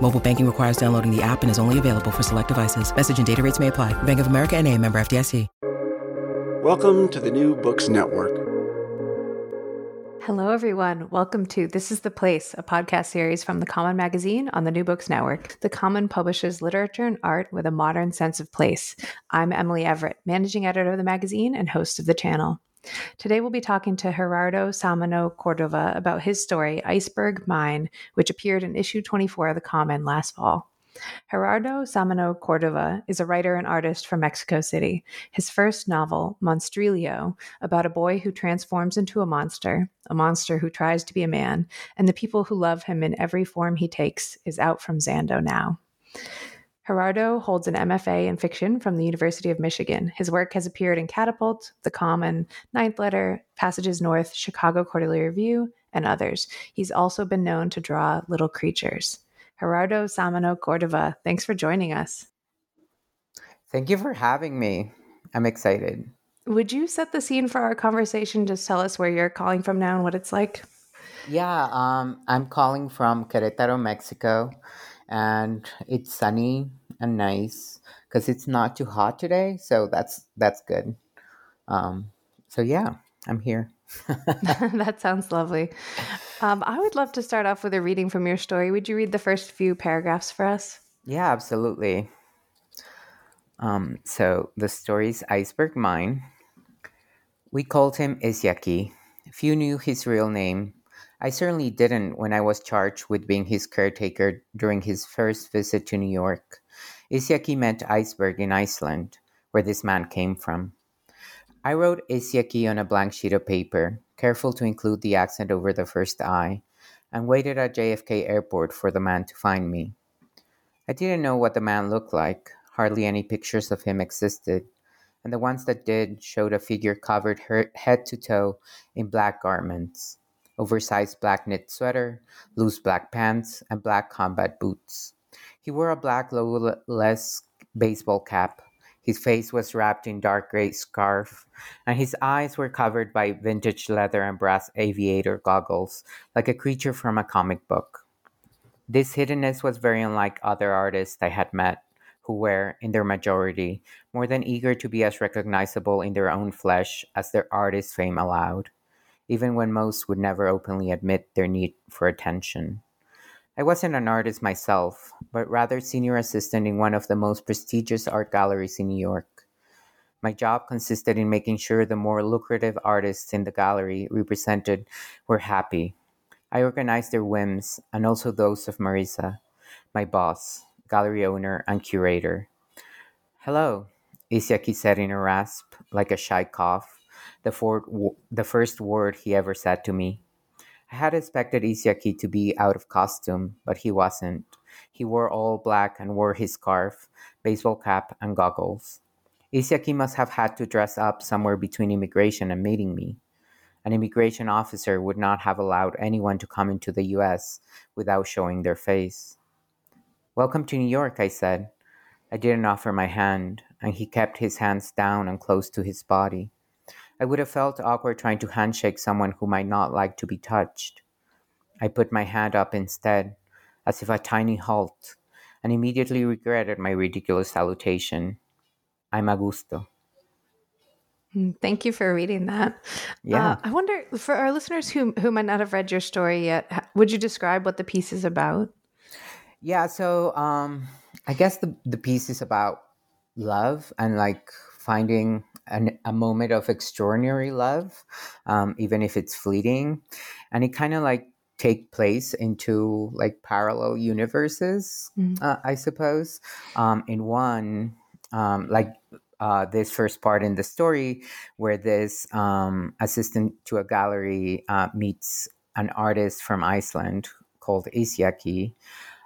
Mobile banking requires downloading the app and is only available for select devices. Message and data rates may apply. Bank of America and a member FDIC. Welcome to the New Books Network. Hello, everyone. Welcome to This is the Place, a podcast series from The Common Magazine on the New Books Network. The Common publishes literature and art with a modern sense of place. I'm Emily Everett, managing editor of the magazine and host of the channel. Today, we'll be talking to Gerardo Sámano Córdova about his story, Iceberg Mine, which appeared in issue 24 of The Common last fall. Gerardo Sámano Córdova is a writer and artist from Mexico City. His first novel, Monstrilio, about a boy who transforms into a monster, a monster who tries to be a man, and the people who love him in every form he takes, is out from Zando now. Gerardo holds an MFA in fiction from the University of Michigan. His work has appeared in Catapult, The Common, Ninth Letter, Passages North, Chicago Quarterly Review, and others. He's also been known to draw little creatures. Gerardo Sámano Córdova, thanks for joining us. Thank you for having me. I'm excited. Would you set the scene for our conversation? Just tell us where you're calling from now and what it's like. Yeah, um, I'm calling from Querétaro, Mexico, and it's sunny and nice because it's not too hot today, so that's that's good. Um, so yeah, I'm here. that sounds lovely. Um, I would love to start off with a reading from your story. Would you read the first few paragraphs for us? Yeah, absolutely. Um, so the story's Iceberg Mine. We called him Ísjaki. Few knew his real name. I certainly didn't when I was charged with being his caretaker during his first visit to New York. Ísjaki meant iceberg in Iceland, where this man came from. I wrote Ísjaki on a blank sheet of paper, careful to include the accent over the first I, and waited at JFK Airport for the man to find me. I didn't know what the man looked like, hardly any pictures of him existed, and the ones that did showed a figure covered head to toe in black garments oversized black knit sweater, loose black pants, and black combat boots. He wore a black logo-less baseball cap. His face was wrapped in dark gray scarf, and his eyes were covered by vintage leather and brass aviator goggles, like a creature from a comic book. This hiddenness was very unlike other artists I had met, who were, in their majority, more than eager to be as recognizable in their own flesh as their artist fame allowed even when most would never openly admit their need for attention. I wasn't an artist myself, but rather senior assistant in one of the most prestigious art galleries in New York. My job consisted in making sure the more lucrative artists in the gallery represented were happy. I organized their whims and also those of Marisa, my boss, gallery owner, and curator. Hello, Ísjaki said in a rasp, like a shy cough the, for- the first word he ever said to me. I had expected Ísjaki to be out of costume, but he wasn't. He wore all black and wore his scarf, baseball cap, and goggles. Ísjaki must have had to dress up somewhere between immigration and meeting me. An immigration officer would not have allowed anyone to come into the US without showing their face. Welcome to New York, I said. I didn't offer my hand, and he kept his hands down and close to his body. I would have felt awkward trying to handshake someone who might not like to be touched. I put my hand up instead, as if a tiny halt, and immediately regretted my ridiculous salutation. I'm Augusto. Mm, thank you for reading that. Yeah. Uh, I wonder, for our listeners who, who might not have read your story yet, would you describe what the piece is about? Yeah, so um, I guess the, the piece is about love and like finding an, a moment of extraordinary love, um, even if it's fleeting. And it kind of like take place into like parallel universes, mm-hmm. uh, I suppose. Um, in one, um, like uh, this first part in the story, where this um, assistant to a gallery uh, meets an artist from Iceland called Ísjaki,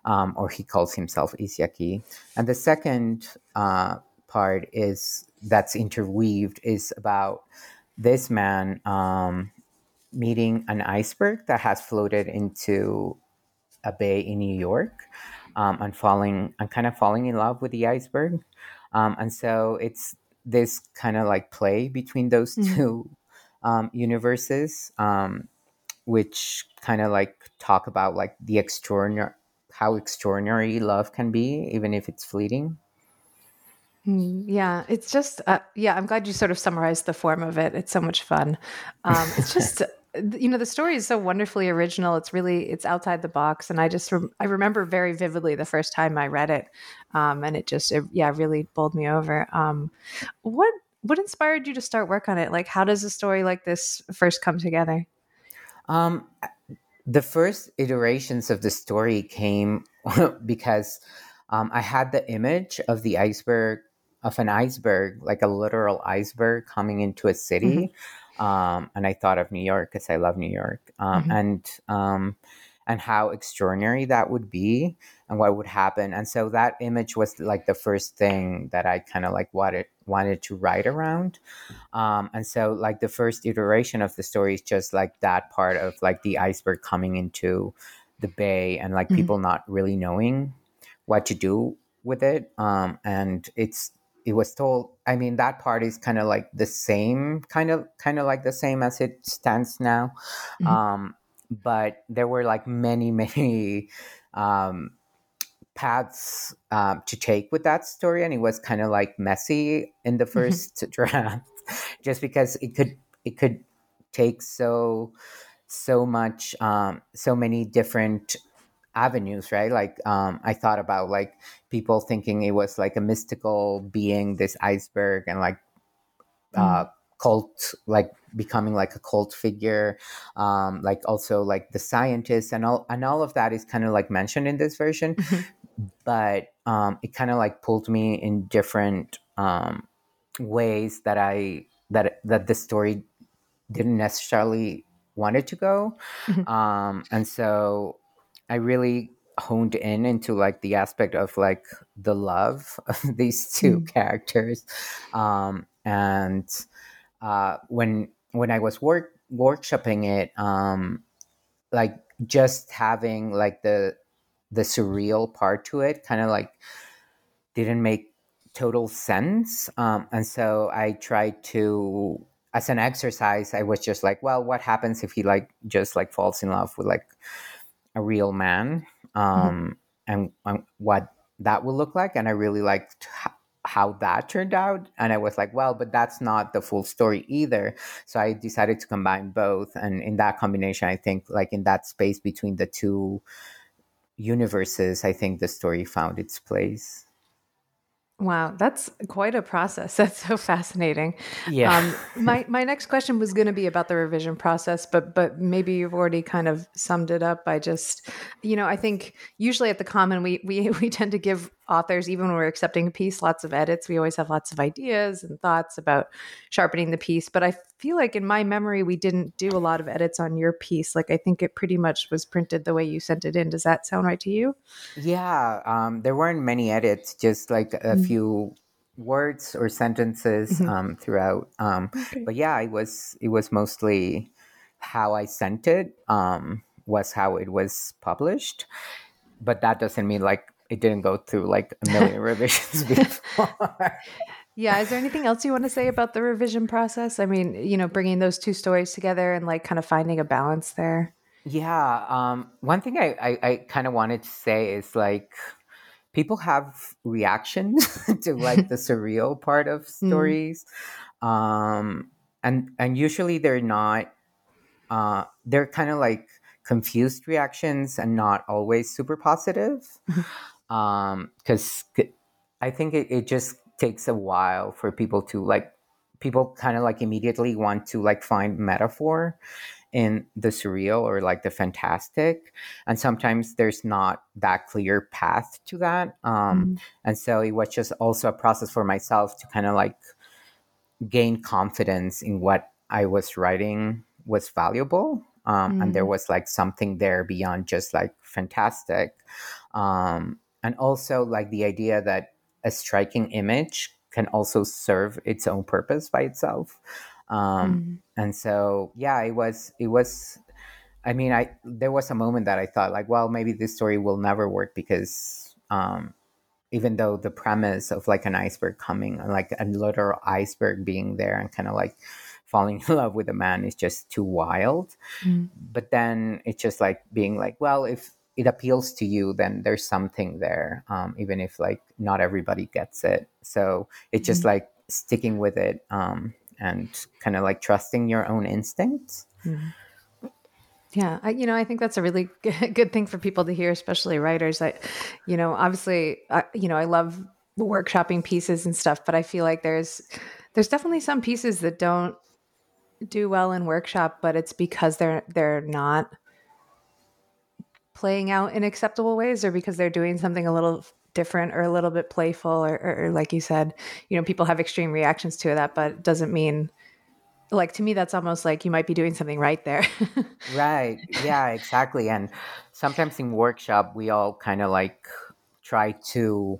um, or he calls himself Ísjaki. And the second uh, part is that's interweaved is about this man um, meeting an iceberg that has floated into a bay in New York um, and falling and kind of falling in love with the iceberg. Um, and so it's this kind of like play between those mm-hmm. two um, universes, um, which kind of like talk about like the extraordinary, how extraordinary love can be, even if it's fleeting. Mm, yeah, it's just uh, yeah. I'm glad you sort of summarized the form of it. It's so much fun. Um, it's just you know the story is so wonderfully original. It's really it's outside the box, and I just re- I remember very vividly the first time I read it, um, and it just it, yeah really bowled me over. Um, what what inspired you to start work on it? Like, how does a story like this first come together? Um, the first iterations of the story came because um, I had the image of the iceberg of an iceberg, like a literal iceberg coming into a city. Mm-hmm. Um, and I thought of New York because I love New York. Um, mm-hmm. And um, and how extraordinary that would be and what would happen. And so that image was like the first thing that I kind of like wanted wanted to write around. Um, and so like the first iteration of the story is just like that part of like the iceberg coming into the bay and like mm-hmm. people not really knowing what to do with it. Um, and it's it was told i mean that part is kind of like the same kind of kind of like the same as it stands now mm-hmm. um, but there were like many many um, paths um, to take with that story and it was kind of like messy in the 1st mm-hmm. draft just because it could it could take so so much um, so many different avenues right like um, i thought about like people thinking it was like a mystical being this iceberg and like mm. uh, cult like becoming like a cult figure um, like also like the scientists and all and all of that is kind of like mentioned in this version mm-hmm. but um, it kind of like pulled me in different um, ways that i that that the story didn't necessarily want it to go mm-hmm. um, and so I really honed in into like the aspect of like the love of these 2 mm. characters um and uh when when i was work workshopping it um like just having like the the surreal part to it kind of like didn't make total sense um and so i tried to as an exercise i was just like well what happens if he like just like falls in love with like a real man mm-hmm. um, mm-hmm. and, what that will look like. And I really liked how that turned out. And I was like, well, but that's not the full story either. So I decided to combine both. And in that combination, I think, like in that space between the two universes, I think the story found its place. Wow, that's quite a process. That's so fascinating. Yeah. Um, my my next question was going to be about the revision process, but but maybe you've already kind of summed it up by just, you know, I think usually at the Common we we we tend to give authors, even when we're accepting a piece, lots of edits. We always have lots of ideas and thoughts about sharpening the piece. But I feel like in my memory, we didn't do a lot of edits on your piece. Like I think it pretty much was printed the way you sent it in. Does that sound right to you? Yeah, um, there weren't many edits, just like a mm-hmm. few words or sentences mm-hmm. um, throughout. Um, okay. But yeah, it was it was mostly how I sent it um, was how it was published. But that doesn't mean like it didn't go through like a million revisions before. Yeah. Is there anything else you want to say about the revision process? I mean, you know, bringing those two stories together and like kind of finding a balance there. Yeah. Um, one thing I, I, I kind of wanted to say is like people have reactions to like the surreal part of Mm. stories. Um, and and usually they're not uh, they're kind of like confused reactions and not always super positive. Um, because I think it, it just takes a while for people to like people kind of like immediately want to like find metaphor in the surreal or like the fantastic and sometimes there's not that clear path to that um and so it was just also a process for myself to kind of like gain confidence in what i was writing was valuable um, and there was like something there beyond just like fantastic um, and also like the idea that a striking image can also serve its own purpose by itself. Um, and so yeah it was it was i mean i there was a moment that i thought like well maybe this story will never work because um, even though the premise of like an iceberg coming like a literal iceberg being there and kind of like falling in love with a man is just too wild. But then it's just like being like well if it appeals to you then there's something there um, even if like not everybody gets it. So it's just like sticking with it um, and kind of like trusting your own instincts. Yeah, I, you know, I think that's a really good thing for people to hear, especially writers. I, you know, obviously, I, you know, I love workshopping pieces and stuff, but I feel like there's there's definitely some pieces that don't do well in workshop, but it's because they're they're not playing out in acceptable ways, or because they're doing something a little different or a little bit playful, or, or, or like you said, you know, people have extreme reactions to that, but doesn't mean like to me that's almost like you might be doing something right there. right yeah exactly and sometimes in workshop we all kind of like try to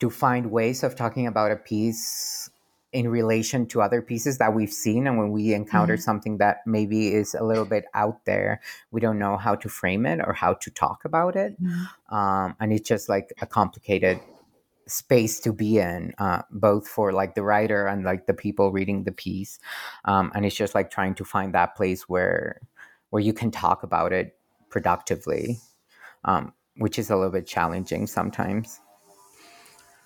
to find ways of talking about a piece in relation to other pieces that we've seen and when we encounter something that maybe is a little bit out there we don't know how to frame it or how to talk about it. Um, and it's just like a complicated space to be in uh, both for like the writer and like the people reading the piece. Um, and it's just like trying to find that place where where you can talk about it productively um, which is a little bit challenging sometimes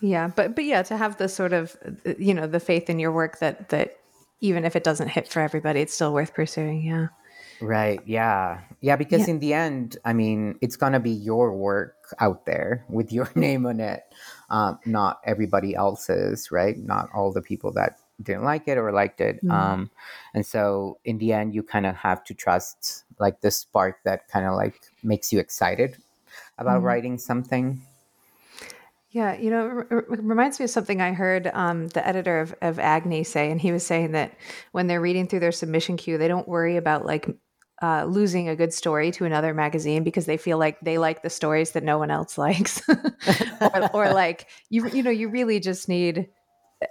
Yeah, but but yeah, to have the sort of uh, you know the faith in your work that that even if it doesn't hit for everybody, it's still worth pursuing. Yeah, right yeah. Yeah because Yeah. in the end i mean it's gonna be your work out there with your name on it. Um, not everybody else's right? Not all the people that didn't like it or liked it. Um, and so in the end you kind of have to trust like the spark that kind of like makes you excited about writing something yeah. You know, it reminds me of something I heard um, the editor of of Agni say, and he was saying that when they're reading through their submission queue, they don't worry about like. Uh, losing a good story to another magazine because they feel like they like the stories that no one else likes, or, or like you, you know, you really just need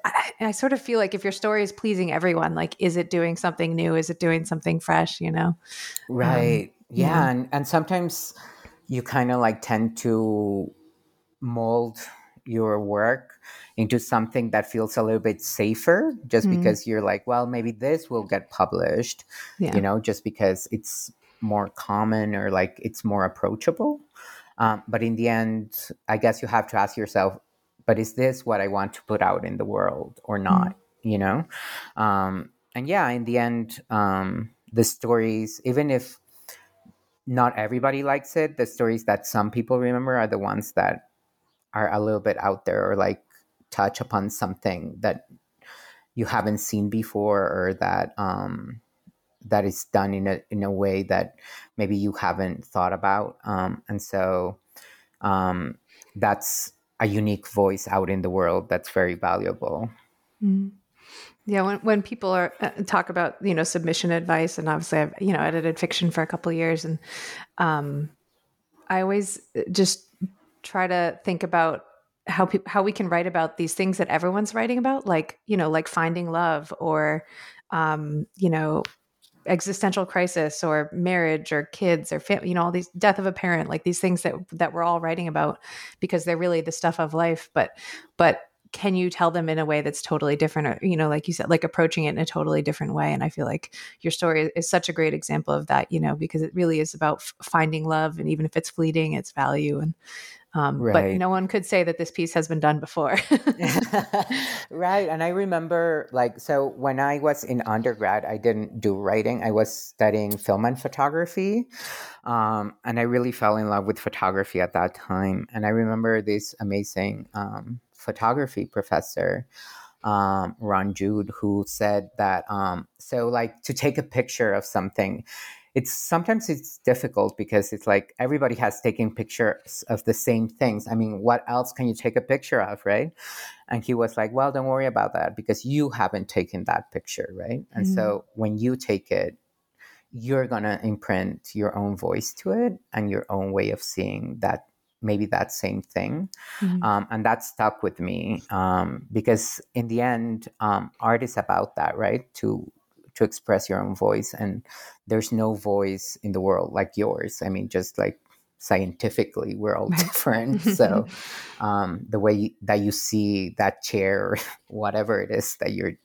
I, I sort of feel like if your story is pleasing everyone, like, is it doing something new? Is it doing something fresh? You know? Right. yeah. yeah. And, and sometimes you kind of like tend to mold your work into something that feels a little bit safer just because you're like, well, maybe this will get published, Yeah. you know, just because it's more common or like it's more approachable. Um, but in the end, I guess you have to ask yourself, but is this what I want to put out in the world or not? You know? Um, and yeah, in the end, um, the stories, even if not everybody likes it, the stories that some people remember are the ones that are a little bit out there or like touch upon something that you haven't seen before or that um, that is done in a in a way that maybe you haven't thought about. Um, and so um, that's a unique voice out in the world that's very valuable. Yeah, when when people are uh, talk about you know submission advice, and obviously I've you know edited fiction for a couple years, and um, I always uh, just try to think about how peop how we can write about these things that everyone's writing about, like you know, like finding love or um, you know existential crisis or marriage or kids or fam- you know all these death of a parent like these things that that we're all writing about because they're really the stuff of life. But but can you tell them in a way that's totally different or you know like you said like approaching it in a totally different way? And i feel like your story is such a great example of that you know because it really is about f- finding love. And even if it's fleeting it's value. And um, right. But no one could say that this piece has been done before. right. And I remember, like, so when I was in undergrad, I didn't do writing, I was studying film and photography. Um, and I really fell in love with photography at that time. And I remember this amazing um, photography professor. Um, Ron Jude, who said that um, so like to take a picture of something, it's sometimes it's difficult because it's like everybody has taken pictures of the same things. I mean, what else can you take a picture of, right? And he was like, "Well, don't worry about that because you haven't taken that picture, right?" And mm-hmm. so when you take it, you're gonna imprint your own voice to it and your own way of seeing that maybe that same thing mm-hmm. um, and that stuck with me um, because in the end um, art is about that right to to express your own voice and there's no voice in the world like yours. I mean just like scientifically we're all different. So um, the way that you see that chair whatever it is that you're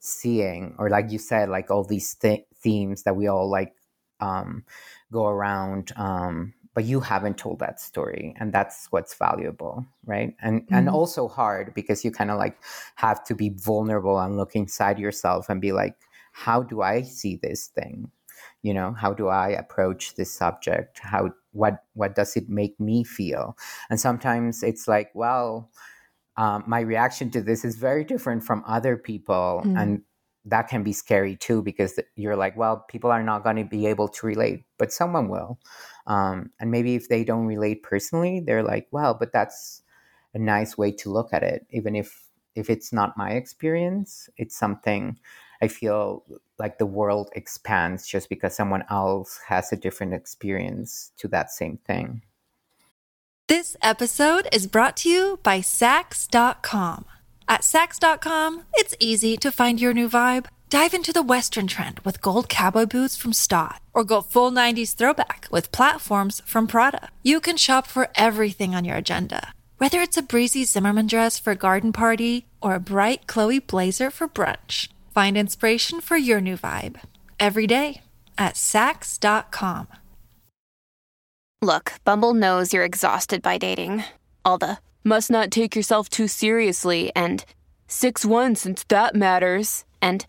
seeing or like you said like all these th- themes that we all like um, go around um, but you haven't told that story and that's what's valuable right? And mm-hmm. and also hard because you kind of like have to be vulnerable and look inside yourself and be like how do I see this thing? You know, how do I approach this subject? How what what does it make me feel? And sometimes it's like, well, um, my reaction to this is very different from other people, mm. and that can be scary too because you're like, well, people are not going to be able to relate, but someone will. Um, and maybe if they don't relate personally, they're like, well, but that's a nice way to look at it, even if if it's not my experience, it's something I feel like the world expands just because someone else has a different experience to that same thing. This episode is brought to you by Saks.com. At Saks.com, it's easy to find your new vibe. Dive into the Western trend with gold cowboy boots from Staud, or go full 90s throwback with platforms from Prada. You can shop for everything on your agenda, whether it's a breezy Zimmermann dress for a garden party or a bright Chloe blazer for brunch. Find inspiration for your new vibe every day at Saks.com. Look, Bumble knows you're exhausted by dating. All the must not take yourself too seriously and 6 1 since that matters. And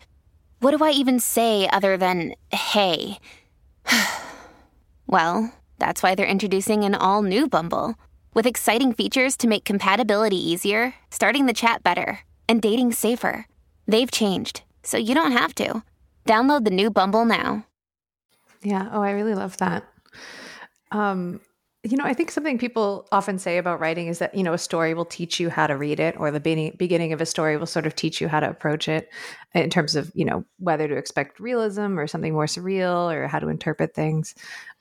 what do I even say other than hey? well, that's why they're introducing an all new Bumble with exciting features to make compatibility easier, starting the chat better, and dating safer. They've changed so you don't have to. Download the new Bumble now. Yeah. Oh, I really love that. Um, you know, I think something people often say about writing is that, you know, a story will teach you how to read it, or the beginning of a story will sort of teach you how to approach it in terms of, you know, whether to expect realism or something more surreal or how to interpret things.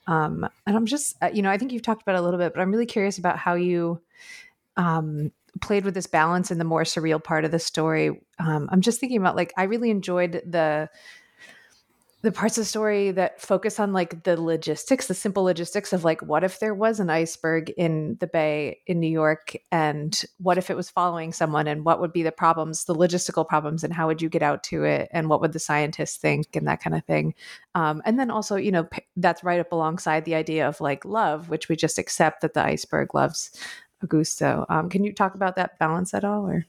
Um, and I'm just, uh, you know, I think you've talked about it a little bit, but I'm really curious about how you um, played with this balance in the more surreal part of the story. Um, I'm just thinking about like I really enjoyed the the parts of the story that focus on like the logistics, the simple logistics of like what if there was an iceberg in the bay in New York and what if it was following someone and what would be the problems, the logistical problems and how would you get out to it and what would the scientists think and that kind of thing. Um, and then also, you know, p- that's right up alongside the idea of like love, which we just accept that the iceberg loves Augusto. Um, can you talk about that balance at all? Or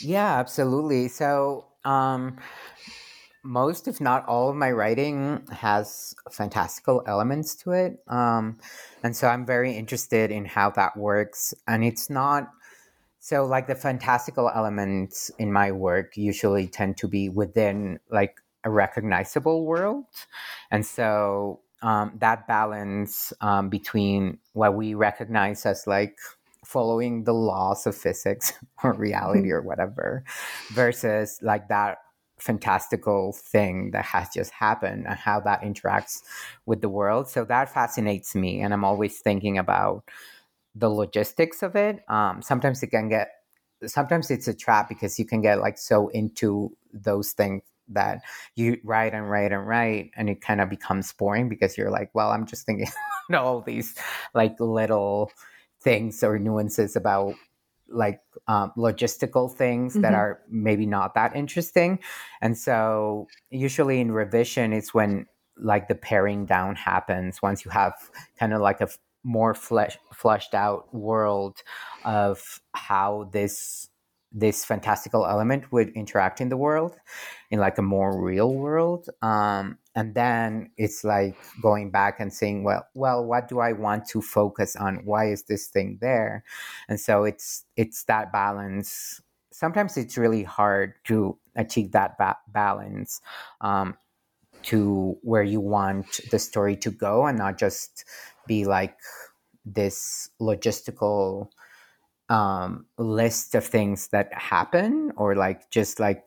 yeah, absolutely. So um, most, if not all, of my writing has fantastical elements to it, um, and so I'm very interested in how that works. And it's not so like the fantastical elements in my work usually tend to be within like a recognizable world, and so um, that balance um, between what we recognize as like following the laws of physics or reality or whatever versus like that fantastical thing that has just happened and how that interacts with the world. So that fascinates me and i'm always thinking about the logistics of it. Um, sometimes it can get sometimes it's a trap because you can get like so into those things that you write and write and write and it kind of becomes boring because you're like well i'm just thinking all these like little things or nuances about like um, logistical things that Mhm. are maybe not that interesting and so usually in revision it's when like the paring down happens once you have kind of like a f- more flesh fleshed out world of how this this fantastical element would interact in the world in like a more real world um, and then it's like going back and saying well well what do i want to focus on? Why is this thing there? And so it's it's that balance. Sometimes it's really hard to achieve that ba- balance um, to where you want the story to go and not just be like this logistical um, list of things that happen or like just like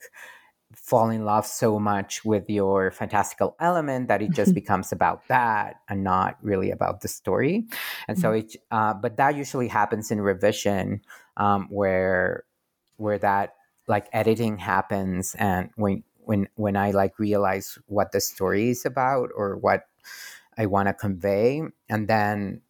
fall in love so much with your fantastical element that it just becomes about that and not really about the story. And so it uh, but that usually happens in revision um, where where that like editing happens and when when when i like realize what the story is about or what i want to convey. And then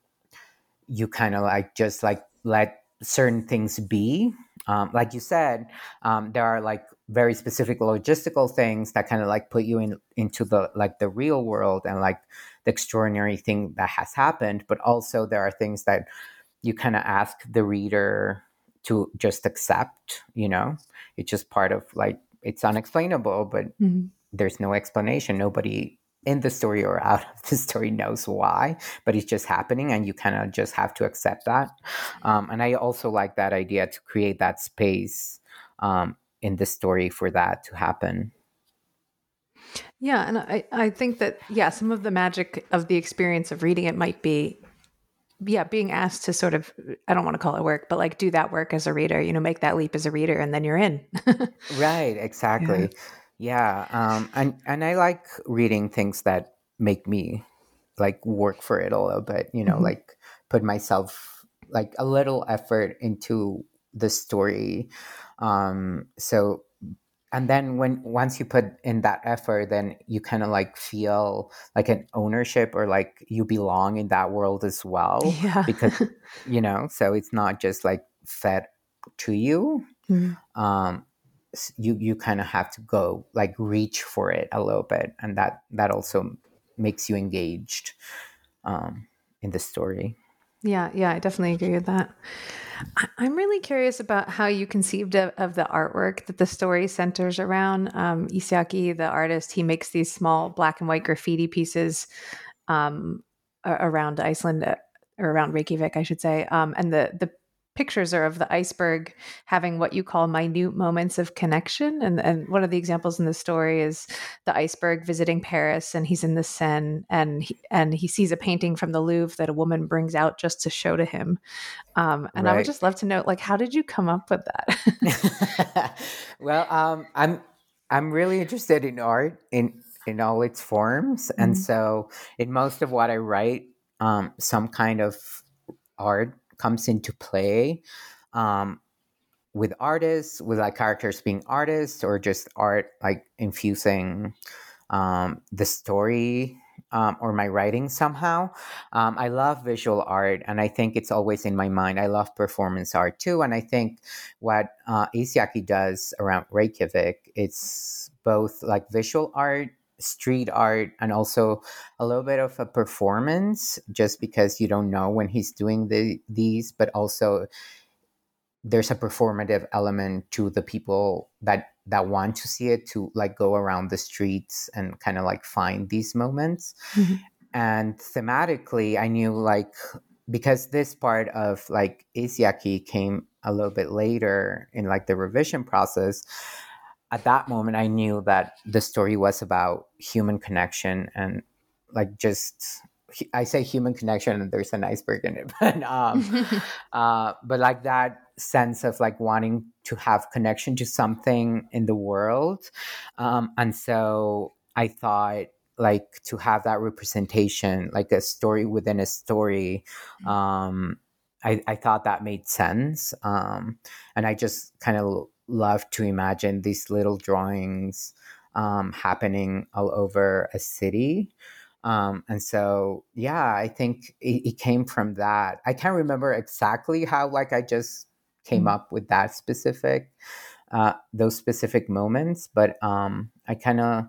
you kind of like just like let certain things be. Um, like you said um, there are like very specific logistical things that kind of like put you in into the like the real world and like the extraordinary thing that has happened but also there are things that you kind of ask the reader to just accept you know? It's just part of like it's unexplainable but Mhm. there's no explanation. Nobody in the story or out of the story knows why but it's just happening and you kind of just have to accept that. Um, and i also like that idea to create that space um, in the story for that to happen. Yeah, and I, I think that yeah, some of the magic of the experience of reading it might be yeah, being asked to sort of I don't want to call it work, but like do that work as a reader, you know, make that leap as a reader and then you're in. right exactly. Yeah, um, and and i like reading things that make me like work for it a little bit you know Mhm. like put myself like a little effort into the story um so and then when once you put in that effort then you kind of like feel like an ownership or like you belong in that world as well yeah. because you know so it's not just like fed to you Mhm. um you you kind of have to go like reach for it a little bit and that that also makes you engaged um in the story Yeah, yeah, I definitely agree with that. I'm really curious about how you conceived of, of the artwork that the story centers around. Um, Ísjaki, the artist, he makes these small black and white graffiti pieces um, around Iceland, uh, or around Reykjavik, I should say. Um, and the the pictures are of the iceberg having what you call minute moments of connection. And and one of the examples in the story is the iceberg visiting Paris, and he's in the Seine, and he, and he sees a painting from the Louvre that a woman brings out just to show to him. Um, and I would just love to know, like, how did you come up with that? well um i'm i'm really interested in art in in all its forms and Mhm. so in most of what i write um some kind of art comes into play um with artists with like characters being artists or just art like infusing um the story um, or my writing somehow um, i love visual art and i think it's always in my mind i love performance art too and i think what uh, Ísjaki does around Reykjavik. It's both like visual art, street art, and also a little bit of a performance, just because you don't know when he's doing the, these, but also there's a performative element to the people that that want to see it to like go around the streets and kind of like find these moments Mhm. and thematically i knew like because this part of like Ísjaki came a little bit later in like the revision process at that moment i knew that the story was about human connection and like just i say human connection and there's an iceberg in it but um uh but like that sense of like wanting to have connection to something in the world um and so i thought like to have that representation like a story within a story um i i thought that made sense um and i just kind of love to imagine these little drawings um happening all over a city um, and so yeah i think it, it came from that i can't remember exactly how like i just came Mhm. up with that specific uh, those specific moments but um i kind of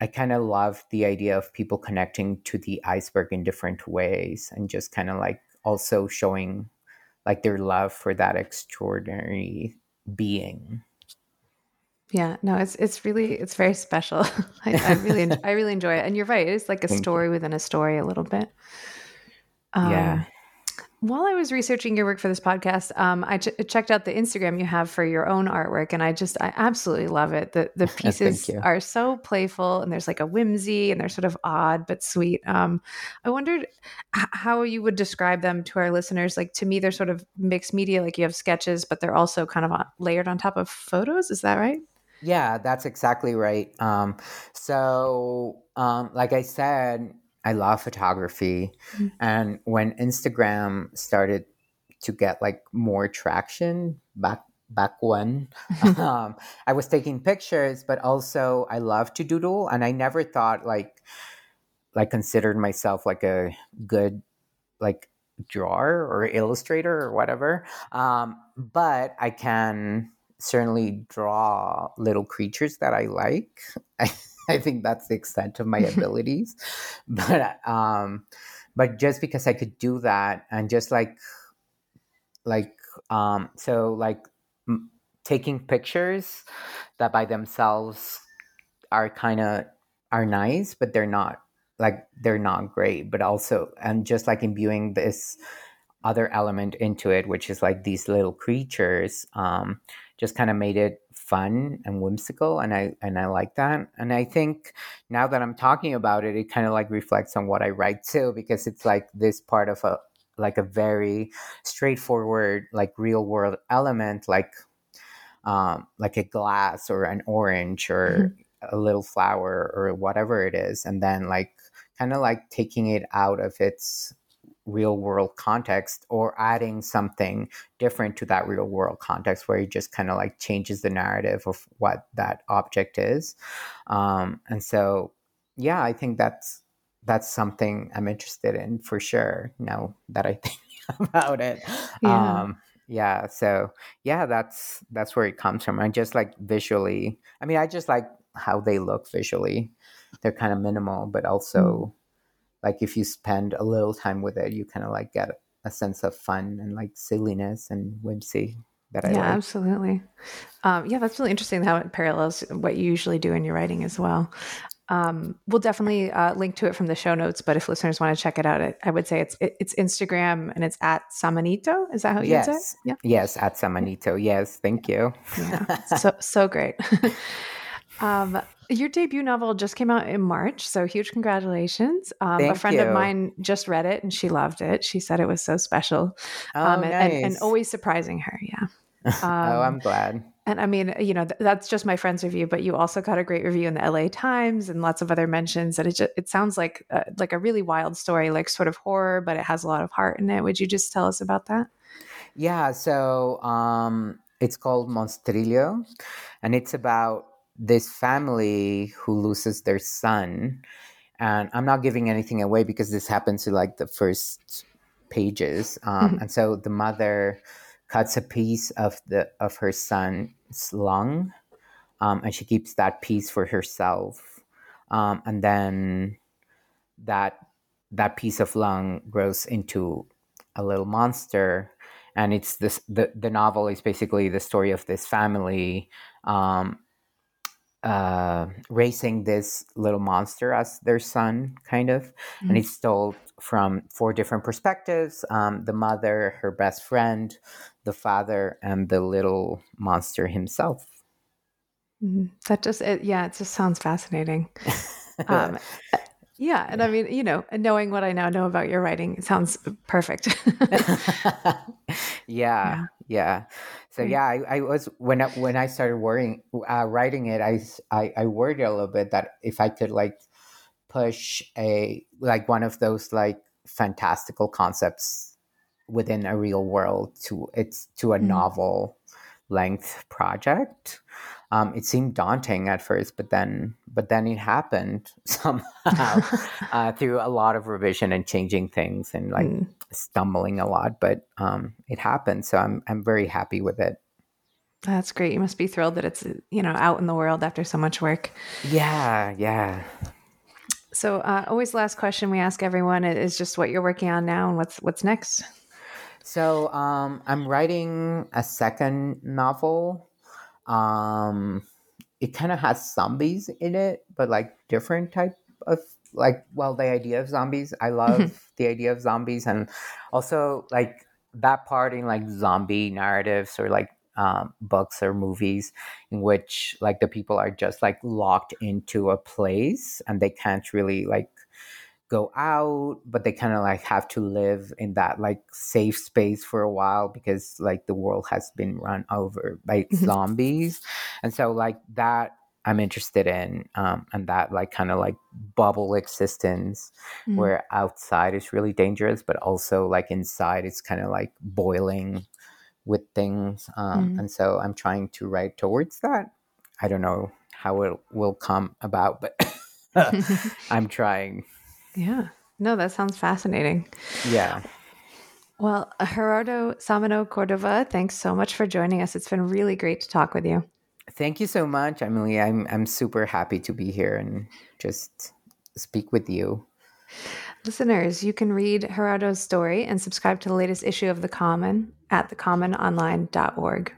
i kind of love the idea of people connecting to the iceberg in different ways and just kind of like also showing like their love for that extraordinary being Yeah, no, it's it's really it's very special. I, I really en- I really enjoy it, and you're right. It's like a Thank you. story within a story, a little bit. Um, Yeah. While I was researching your work for this podcast, um, I ch- checked out the Instagram you have for your own artwork, and I just I absolutely love it. The the pieces are so playful, and there's like a whimsy, and they're sort of odd but sweet. Um, I wondered h- how you would describe them to our listeners. Like to me, they're sort of mixed media. Like you have sketches, but they're also kind of on, layered on top of photos. Is that right? Yeah, that's exactly right. Um, so, um, like I said, I love photography, Mhm. and when Instagram started to get like more traction back back when, um, I was taking pictures, but also I love to doodle, and I never thought like like considered myself like a good like drawer or illustrator or whatever. Um, but I can certainly draw little creatures that I like. I, think that's the extent of my abilities. But um, but just because I could do that and just like like um, so like m- taking pictures that by themselves are kind of are nice, but they're not like they're not great. But also and just like imbuing this other element into it, which is like these little creatures, um, just kind of made it fun and whimsical, and I and I like that. And I think now that I'm talking about it, it kind of like reflects on what I write too, because it's like this part of a like a very straightforward, like real world element, like um, like a glass or an orange or a little flower or whatever it is, and then like kind of like taking it out of its real world context or adding something different to that real world context where it just kind of like changes the narrative of what that object is. Um, and so yeah i think that's that's something i'm interested in for sure now that i think about it. Yeah. um yeah so yeah that's that's where it comes from. I just like visually i mean i just like how they look visually. They're kind of minimal but also like if you spend a little time with it you kind of like get a sense of fun and like silliness and whimsy that i yeah, like absolutely. Um, yeah, that's really interesting how it parallels what you usually do in your writing as well. Um, we'll definitely uh, link to it from the show notes, but if listeners want to check it out, it, I would say it's it, it's Instagram and it's at Samanito. Is that how you would say? yes Yeah, yes at samanito yes thank you yeah, so so great. um, your debut novel just came out in March, so huge congratulations! Um, a friend of mine just read it and she loved it. She said it was so special oh um, and, and, and always surprising her. Yeah. oh Um, i'm glad And I mean, you know, th- that's just my friend's review, but you also got a great review in the LA Times and lots of other mentions. And it just, it sounds like uh, like a really wild story, like sort of horror, but it has a lot of heart in it. Would you just tell us about that? Yeah, so um, it's called Monstrilio, and it's about this family who loses their son. And I'm not giving anything away because this happens to like the first pages. Um, Mhm. And so the mother cuts a piece of the of her son's lung, um, and she keeps that piece for herself. Um, and then that that piece of lung grows into a little monster and it's this the, the novel is basically the story of this family um, uh, raising this little monster as their son kind of and Mhm. it's told from four different perspectives um, the mother her best friend the father and the little monster himself Mhm. That just, it, yeah, it just sounds fascinating. Um, yeah. And I mean, you know, knowing what I now know about your writing, it sounds perfect. yeah, yeah. So yeah, I, I was when I, when I started worrying, uh, writing it, I I worried a little bit that if I could like push a like one of those like fantastical concepts within a real world to it's to a Mhm. novel length project. Um, it seemed daunting at first, but then but then it happened somehow uh, through a lot of revision and changing things and like mm. stumbling a lot. But um, it happened, so I'm I'm very happy with it. That's great. You must be thrilled that it's you know out in the world after so much work. Yeah, yeah. So, uh, always last question we ask everyone is just what you're working on now and what's what's next. So, um, I'm writing a second novel. Um, it kind of has zombies in it, but like different type of like well, the idea of zombies. I love the idea of zombies, and also like that part in like zombie narratives or like um, books or movies in which like the people are just like locked into a place and they can't really like go out but they kind of like have to live in that like safe space for a while because like the world has been run over by mm-hmm. zombies and so like that i'm interested in um, and that like kind of like bubble existence mm-hmm. where outside is really dangerous but also like inside it's kind of like boiling with things. Um, mm. And so I'm trying to write towards that. I don't know how it will come about, but I'm trying. Yeah. No, that sounds fascinating. Yeah. Well, Gerardo Sámano Córdova, thanks so much for joining us. It's been really great to talk with you. Thank you so much, Emily. I'm I'm super happy to be here and just speak with you. Listeners, you can read Gerardo's story and subscribe to the latest issue of The Common at thecommononline.org.